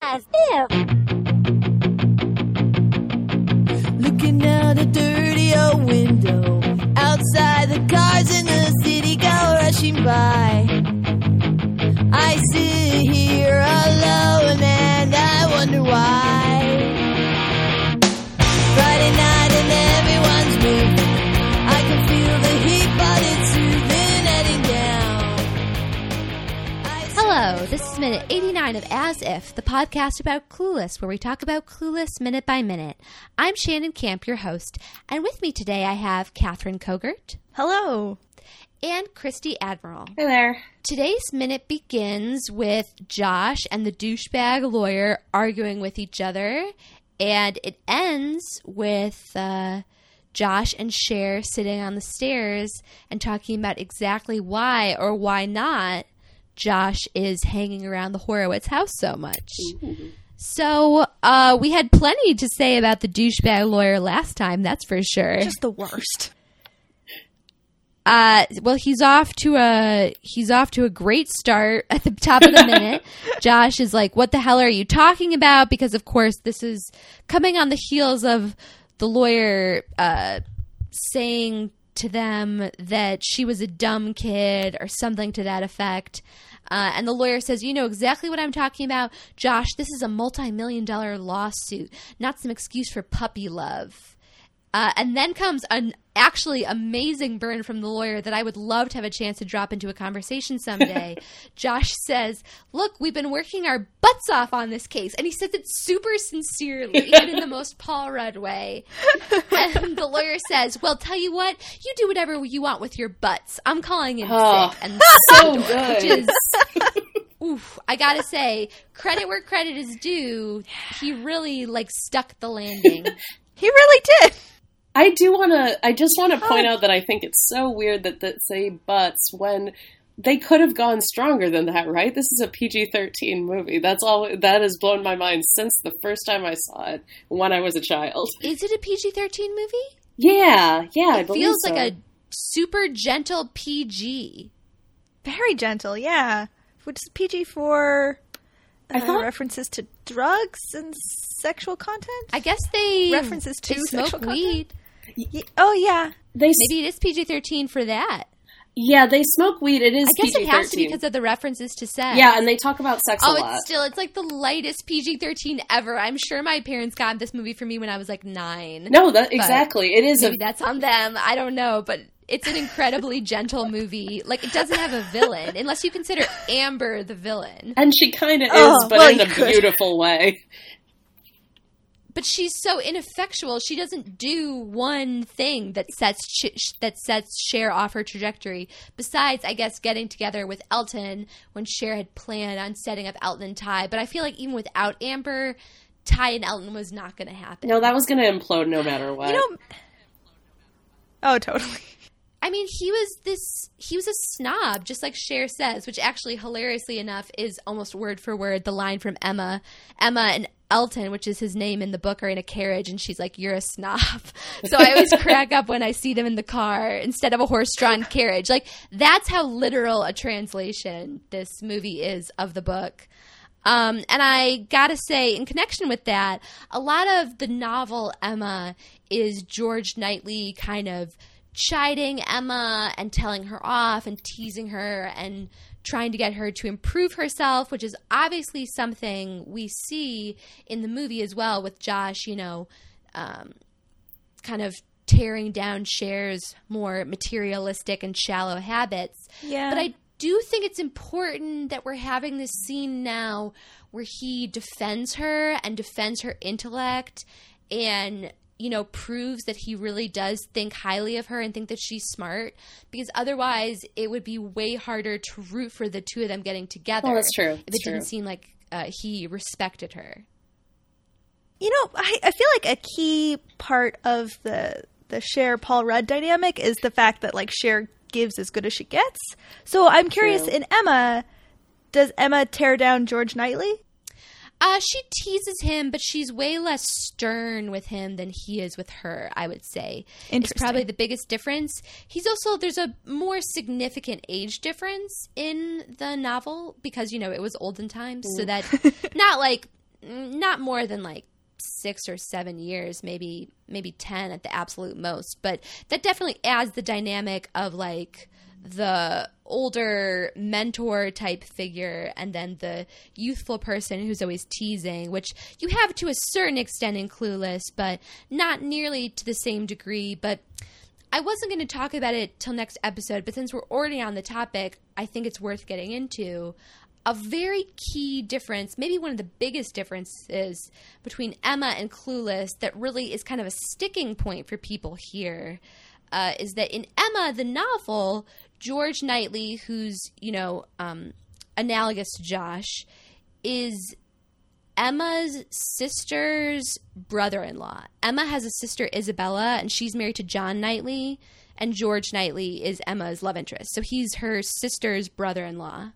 As if. Looking out a dirty old window. Outside the cars in the city go rushing by. I sit here alone and I wonder why. This is minute 89 of As If, the podcast about Clueless, where we talk about Clueless minute by minute. I'm Shannon Camp, your host, and with me today I have Kathryn Kogert Hello. and Christy Admiral. Hey there. Today's minute begins with Josh and the douchebag lawyer arguing with each other, and it ends with uh, Josh and Cher sitting on the stairs and talking about exactly why or why not Josh is hanging around the Horowitz house so much. So uh, we had plenty to say about the douchebag lawyer last time, that's for sure. Just the worst. Uh, well, he's off to a he's off to a great start at the top of the minute. Josh is like, "What the hell are you talking about?" Because of course, this is coming on the heels of the lawyer uh, saying to them that she was a dumb kid or something to that effect. Uh, and the lawyer says, You know exactly what I'm talking about. Josh, this is a multi million dollar lawsuit, not some excuse for puppy love. Uh, and then comes an actually amazing burn from the lawyer that I would love to have a chance to drop into a conversation someday. Josh says, Look, we've been working our butts off on this case. And he says it super sincerely and in the most Paul Rudd way. And the lawyer says, Well, tell you what, you do whatever you want with your butts. I'm calling in Oh, sick. And So which good. Which is oof i gotta say credit where credit is due he really like stuck the landing He really did. I do want to. I just want to point out that I think it's so weird that that say butts when they could have gone stronger than that. Right? This is a PG thirteen movie. That's all. That has blown my mind since the first time I saw it when I was a child. is it a pg-13 movie Yeah, yeah. It believe feels so. like a super gentle pg Very gentle, yeah. Which is PG for I uh, thought- references to drugs and sexual content. i guess they References to they smoke sexual weed Ye- oh yeah, They maybe it is pg-13 for that yeah they smoke weed. It is i guess PG it has to because of the references to sex Yeah, and they talk about sex Oh, a lot. it's still it's like the lightest PG-13 ever. I'm sure my parents got this movie for me when I was like 9. no, that exactly. It is a Maybe that's on them. I don't know, but it's an incredibly gentle movie. Like it doesn't have a villain unless you consider Amber the villain. and she kind of is, Oh, but well, in a could. beautiful way. But she's so ineffectual. She doesn't do one thing that sets sh- that sets Cher off her trajectory. Besides, I guess getting together with Elton when Cher had planned on setting up Elton and Ty. But I feel like even without Amber, Ty and Elton was not going to happen. No, that was going to implode no matter what. you know. Oh, totally. I mean, he was this. He was a snob, just like Cher says, which actually, hilariously enough, is almost word for word the line from Emma. Emma and Elton, which is his name in the book, are in a carriage, and she's like, "You're a snob." So I always crack up when I see them in the car instead of a horse-drawn carriage. Like that's how literal a translation this movie is of the book. Um, and I gotta say, in connection with that, a lot of the novel Emma is George Knightley kind of chiding Emma and telling her off and teasing her and trying to get her to improve herself, which is obviously something we see in the movie as well with Josh, you know, um, kind of tearing down Cher's more materialistic and shallow habits. Yeah. But I do think it's important that we're having this scene now where he defends her and defends her intellect and you know proves that he really does think highly of her and think that she's smart because otherwise it would be way harder to root for the two of them getting together Well, that's true. if it That's didn't seem like uh, he respected her You know, I, I feel like a key part of the the Cher Paul Rudd dynamic is the fact that like Cher gives as good as she gets. So I'm curious True. in Emma, does Emma tear down George Knightley? Uh, she teases him, but she's way less stern with him than he is with her, I would say. It's probably the biggest difference. He's also, there's a more significant age difference in the novel because, you know, it was olden times. So that, not like, not more than like six or seven years, maybe maybe ten at the absolute most. But that definitely adds the dynamic of like the older mentor type figure and then the youthful person who's always teasing, which you have to a certain extent in Clueless, but not nearly to the same degree. But I wasn't going to talk about it till next episode, but since we're already on the topic, I think it's worth getting into. A very key difference, maybe one of the biggest differences between Emma and Clueless that really is kind of a sticking point for people here, uh, is that in Emma, the novel, George Knightley, who's, you know, um, analogous to Josh, is Emma's sister's brother in law. Emma has a sister, Isabella, and she's married to John Knightley, and George Knightley is Emma's love interest. So he's her sister's brother in law.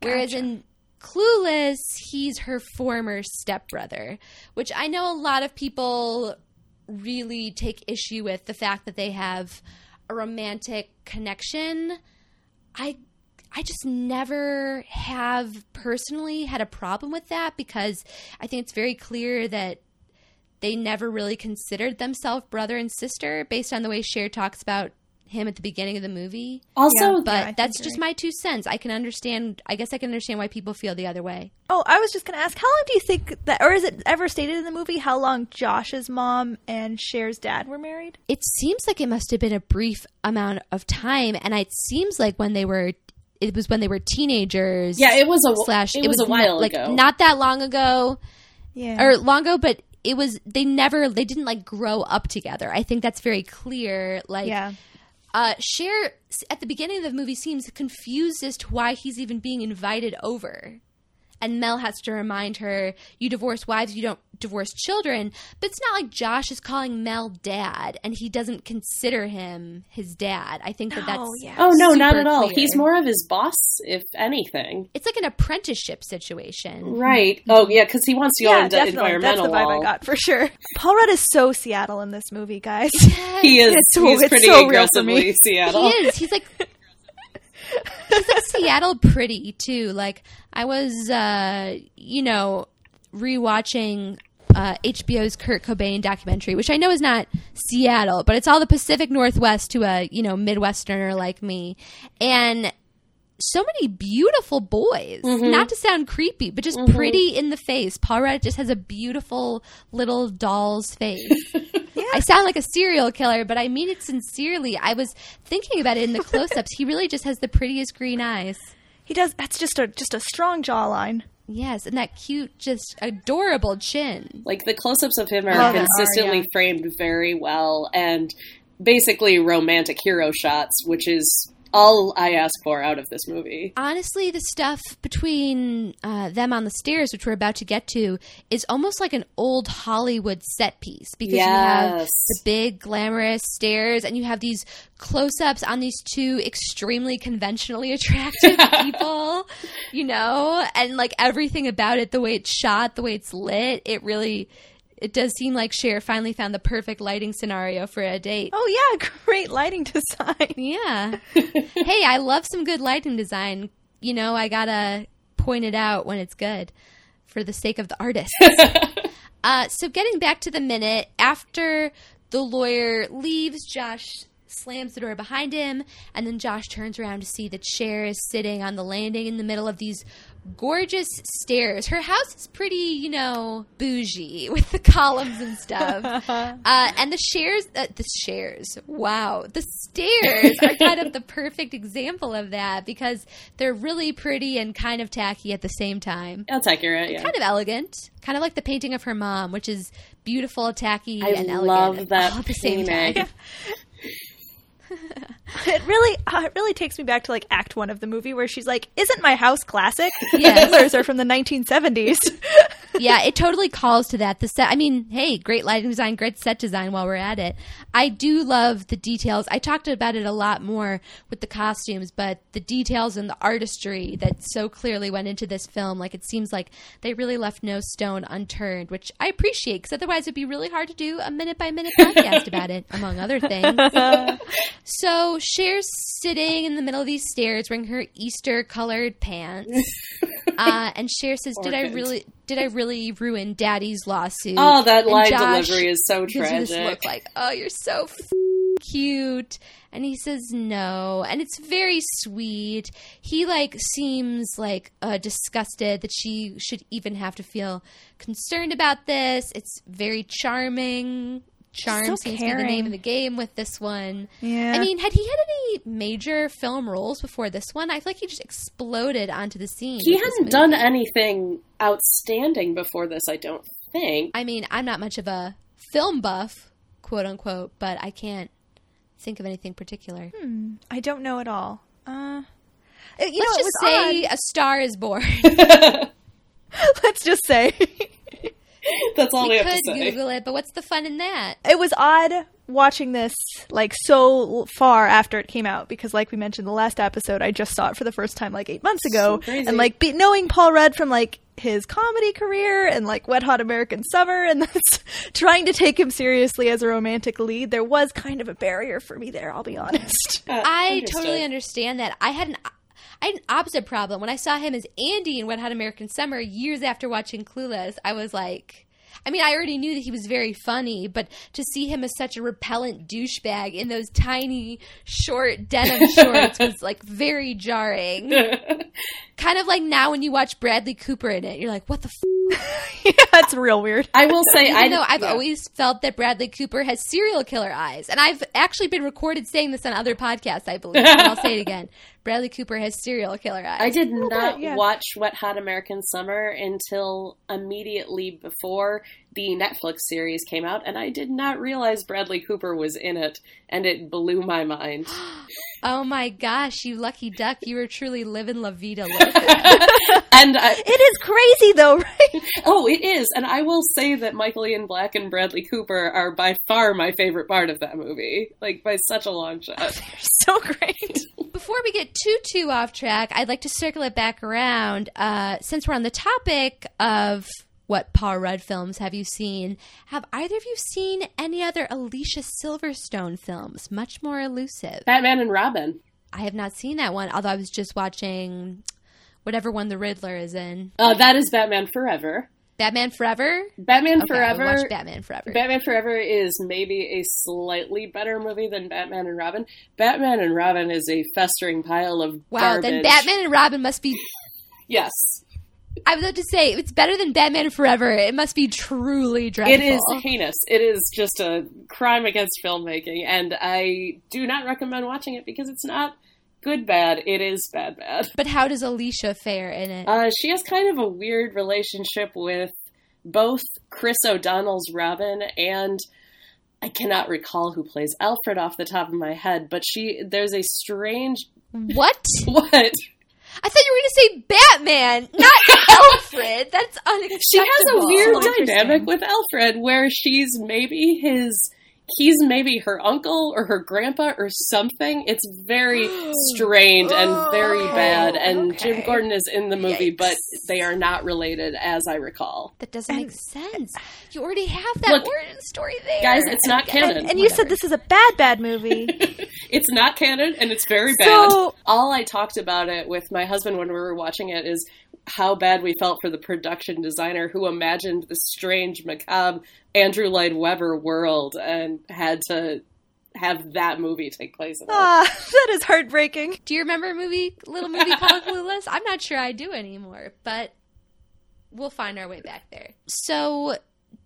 Whereas in Clueless, he's her former stepbrother, which I know a lot of people really take issue with the fact that they have a romantic connection. I I just never have personally had a problem with that because I think it's very clear that they never really considered themselves brother and sister based on the way Cher talks about him at the beginning of the movie. Also, Yeah, But I think that's just right. my two cents. I can understand I guess I can understand why people feel the other way. Oh, I was just going to ask, how long do you think that, or is it ever stated in the movie how long Josh's mom and Cher's dad were married? It seems like it must have been a brief amount of time and it seems like when they were it was when they were teenagers. yeah, it was a slash it, was, a while like ago. not that long ago Yeah. or long ago but it was they never they didn't like grow up together i think that's very clear like yeah. Uh Cher at the beginning of the movie seems confused as to why he's even being invited over and Mel has to remind her, you divorce wives, you don't divorce children. But it's not like Josh is calling Mel dad and he doesn't consider him his dad. I think that that's. Oh, yeah. oh no, not at all. clear. He's more of his boss, if anything. It's like an apprenticeship situation. Right. Mm-hmm. Oh yeah, because he wants to go Yeah, into definitely. That's the vibe law. I got for sure. Paul Rudd is so Seattle in this movie, guys. He is. It's he's it's pretty so real for me. aggressively Seattle. He is. He's like Seattle pretty too. Like I was, uh, you know, rewatching uh, HBO's Kurt Cobain documentary, which I know is not Seattle, but it's all the Pacific Northwest to a you know Midwesterner like me, and so many beautiful boys. Not to sound creepy, but just pretty in the face. Paul Rudd just has a beautiful little doll's face. I sound like a serial killer, but I mean it sincerely. I was thinking about it in the close-ups. He really just has the prettiest green eyes. he does. That's just a just a strong jawline. Yes, and that cute, just adorable chin. Like the close-ups of him are Oh, they are, consistently yeah. framed very well, and basically romantic hero shots, which is all I ask for out of this movie. Honestly, the stuff between uh, them on the stairs, which we're about to get to, is almost like an old Hollywood set piece because you have the big glamorous stairs and you have these close-ups on these two extremely conventionally attractive people, you know, and like everything about it, the way it's shot, the way it's lit, it really. It does seem like Cher finally found the perfect lighting scenario for a date. Oh yeah, great lighting design. Yeah. hey, I love some good lighting design. You know, I gotta point it out when it's good for the sake of the artist. uh, so, getting back to the minute, after the lawyer leaves, Josh slams the door behind him, and then Josh turns around to see that Cher is sitting on the landing in the middle of these gorgeous stairs. Her house is pretty, you know, bougie with the columns and stuff. uh, and the shares, uh, the shares, wow, the stairs are kind of the perfect example of that because they're really pretty and kind of tacky at the same time. That's accurate. Yeah. Kind of elegant, kind of like the painting of her mom, which is beautiful, tacky, I and elegant love that all at the same time. It really, uh, it really takes me back to like Act One of the movie where she's like, "Isn't my house classic?" Yes. The pillars are from the 1970s. yeah, it totally calls to that. The set, I mean, hey, great lighting design, great set design while we're at it. I do love the details. I talked about it a lot more with the costumes, but the details and the artistry that so clearly went into this film, like it seems like they really left no stone unturned, which I appreciate because otherwise it'd be really hard to do a minute by minute podcast about it, among other things. So Cher's sitting in the middle of these stairs wearing her Easter colored pants. uh, and Cher says, Did I really did I really ruin Daddy's lawsuit? Oh, that And line Josh delivery is so you this tragic. look like, oh, you're so f- cute. And he says no. And it's very sweet. He, like, seems, like, uh, disgusted that she should even have to feel concerned about this. It's very charming. Charm So seems to be the name of the game with this one. Yeah. I mean, had he had any major film roles before this one? I feel like he just exploded onto the scene. he with this hadn't done anything outstanding before this, I don't think. I mean, I'm not much of a film buff, quote unquote, but I can't think of anything particular. I don't know at all. Uh, you Let's know, it just was say odd. A Star is Born. Let's just say That's all we, we have to could say. Google it, but what's the fun in that? it was odd watching this like so far after it came out because, like we mentioned the last episode, I just saw it for the first time like eight months ago, So crazy. and like be- knowing Paul Rudd from like his comedy career and like Wet Hot American Summer, and that's trying to take him seriously as a romantic lead, there was kind of a barrier for me there. I'll be honest. Uh, I understood. totally understand that. I had an I had an opposite problem when I saw him as Andy in Wet Hot American Summer years after watching Clueless. I was like. I mean, I already knew that he was very funny, but to see him as such a repellent douchebag in those tiny, short denim shorts was like very jarring. kind of like now when you watch Bradley Cooper in it, you're like, what the f? yeah, it's real weird. I will say, I know I've yeah. always felt that Bradley Cooper has serial killer eyes, and I've actually been recorded saying this on other podcasts, I believe. and I'll say it again: Bradley Cooper has serial killer eyes. I did not bit, yeah. watch Wet Hot American Summer until immediately before the Netflix series came out, and I did not realize Bradley Cooper was in it, and it blew my mind. oh my gosh, you lucky duck! You were truly living la vida loca. and I, It is crazy though, right? oh, it is, and I will say that Michael Ian Black and Bradley Cooper are by far my favorite part of that movie, like by such a long shot. so great. Before we get too too off track, I'd like to circle it back around. Uh, since we're on the topic of what Paul Rudd films have you seen, have either of you seen any other Alicia Silverstone films? Much more elusive. Batman and Robin. I have not seen that one, although I was just watching whatever one the Riddler is in. Uh, that is Batman Forever. Batman Forever. Batman Okay, Forever. watch Batman Forever. Batman Forever is maybe a slightly better movie than Batman and Robin. Batman and Robin is a festering pile of wow, garbage. then Batman and Robin must be. Yes, I was about to say it's better than Batman Forever. It must be truly dreadful. it is heinous. It is just a crime against filmmaking, and I do not recommend watching it because it's not good bad. It is bad bad. But how does Alicia fare in it? Uh, she has kind of a weird relationship with both Chris O'Donnell's Robin and I cannot recall who plays Alfred off the top of my head, but she there's a strange what? what I thought you were going to say Batman, not Alfred. That's unacceptable. she has a weird dynamic with Alfred where she's maybe his he's maybe her uncle or her grandpa or something. It's very strained and very oh, bad and Jim. Gordon is in the movie Yikes. but they are not related as I recall. That doesn't make sense. You already have that Look, origin story there. Guys, it's not I get it. canon. And you said this is a bad, bad movie. It's not canon and it's very So- bad. All I talked about it with my husband when we were watching it is how bad we felt for the production designer who imagined this strange, macabre Andrew Lloyd Webber world and had to have that movie take place. Ah, that is heartbreaking. Do you remember a movie, little movie called Clueless? I'm not sure I do anymore, but we'll find our way back there. So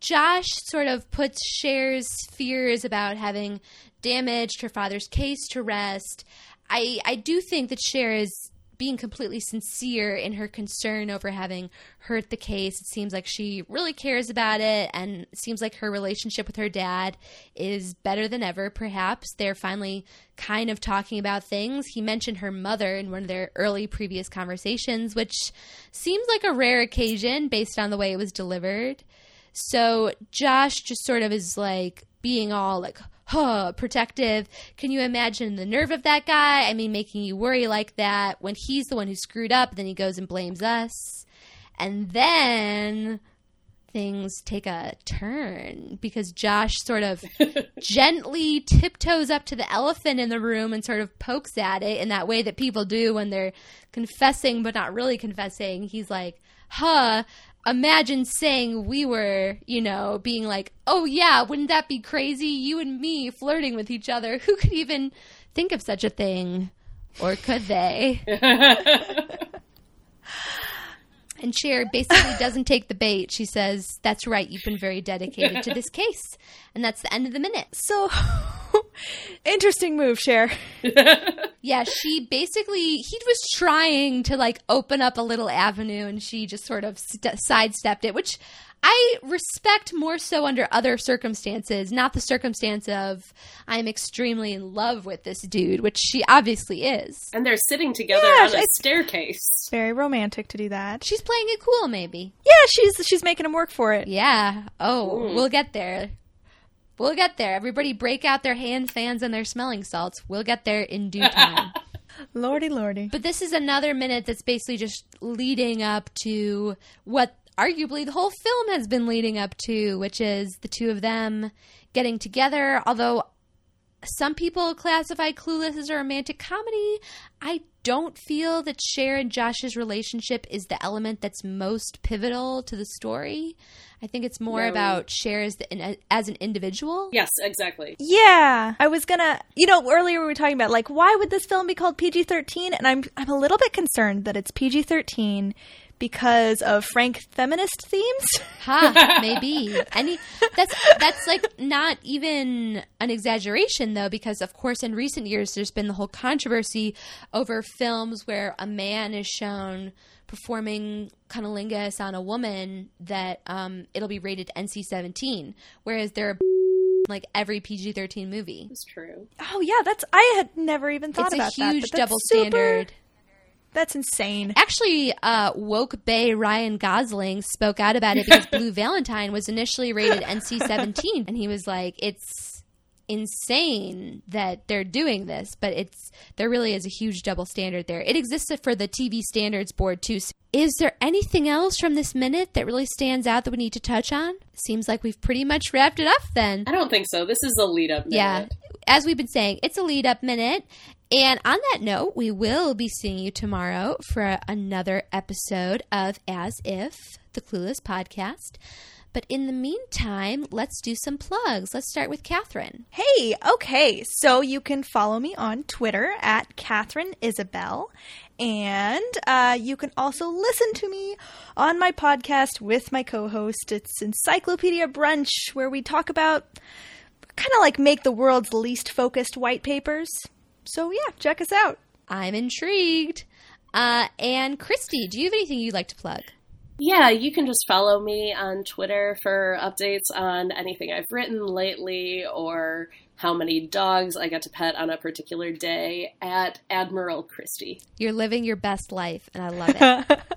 Josh sort of puts Cher's fears about having damaged her father's case to rest. I I do think that Cher is being completely sincere in her concern over having hurt the case. It seems like she really cares about it, and it seems like her relationship with her dad is better than ever, perhaps. They're finally kind of talking about things. He mentioned her mother in one of their early previous conversations, which seems like a rare occasion based on the way it was delivered. So Josh just sort of is like being all like, huh, protective. Can you imagine the nerve of that guy? I mean, making you worry like that when he's the one who screwed up, then he goes and blames us. And then things take a turn because Josh sort of gently tiptoes up to the elephant in the room and sort of pokes at it in that way that people do when they're confessing but not really confessing. He's like, huh, imagine saying we were, you know, being like, oh yeah, wouldn't that be crazy? You and me flirting with each other. Who could even think of such a thing? Or could they? And Cher basically doesn't take the bait. She says, That's right, you've been very dedicated to this case. And that's the end of the minute. So interesting move, Cher. Yeah, she basically, he was trying to like open up a little avenue and she just sort of st- sidestepped it, which I respect more so under other circumstances, not the circumstance of I'm extremely in love with this dude, which she obviously is. and they're sitting together Yeah, on a staircase. Very romantic to do that. She's playing it cool, maybe. Yeah, she's she's making him work for it. Yeah. Oh, Ooh. we'll get there. We'll get there. Everybody break out their hand fans and their smelling salts. We'll get there in due time. Lordy, lordy. but this is another minute that's basically just leading up to what arguably the whole film has been leading up to, which is the two of them getting together. Although some people classify Clueless as a romantic comedy, I don't feel that Cher and Josh's relationship is the element that's most pivotal to the story. I think it's more No. about Cher as, the, as an individual. Yes, exactly. Yeah, I was gonna. You know, earlier we were talking about like why would this film be called PG thirteen, and I'm I'm a little bit concerned that it's PG thirteen because of frank feminist themes. Ha, maybe. Any that's that's like not even an exaggeration though, because of course in recent years there's been the whole controversy over films where a man is shown performing cunnilingus on a woman that um, it'll be rated NC-17, whereas there are like every PG-13 movie. It's true. oh yeah, that's I had never even thought It's about that. It's a huge but that's double super- standard. That's insane. Actually, uh, woke Bay Ryan Gosling spoke out about it because Blue Valentine was initially rated NC-17, and he was like, "It's insane that they're doing this, but it's there really is a huge double standard there. It existed for the TV standards board too. Is there anything else from this minute that really stands out that we need to touch on? Seems like we've pretty much wrapped it up then. I don't think so. This is a lead up. Yeah. As we've been saying, it's a lead up minute. And on that note, we will be seeing you tomorrow for another episode of As If, the Clueless podcast. But in the meantime, let's do some plugs. Let's start with Kathryn. Hey, okay. So you can follow me on Twitter at Kathryn Isabel. And uh, you can also listen to me on my podcast with my co host. It's Encyclopedia Brunch, where we talk about kind of like make the world's least focused white papers. So yeah, check us out. I'm intrigued. Uh, and Christy, do you have anything you'd like to plug? Yeah, you can just follow me on Twitter for updates on anything I've written lately or how many dogs I got to pet on a particular day at Admiral Christy. You're living your best life, and I love it.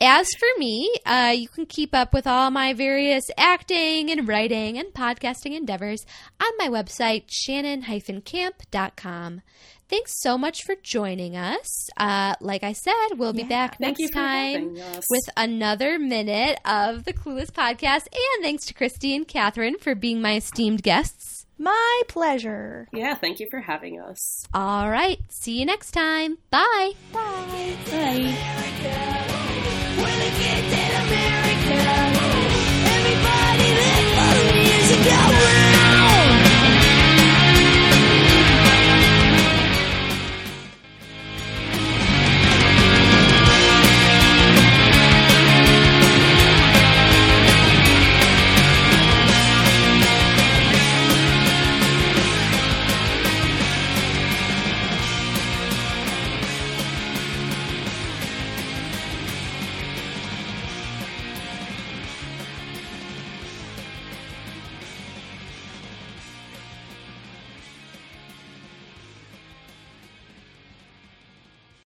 As for me, uh, you can keep up with all my various acting and writing and podcasting endeavors on my website, shannon-camp.com. Thanks so much for joining us. Uh, like I said, we'll be yeah, back next time with another minute of the Clueless podcast. And thanks to Christy and Kathryn for being my esteemed guests. My pleasure. Yeah, thank you for having us. All right. See you next time. Bye. Bye. Bye. Bye.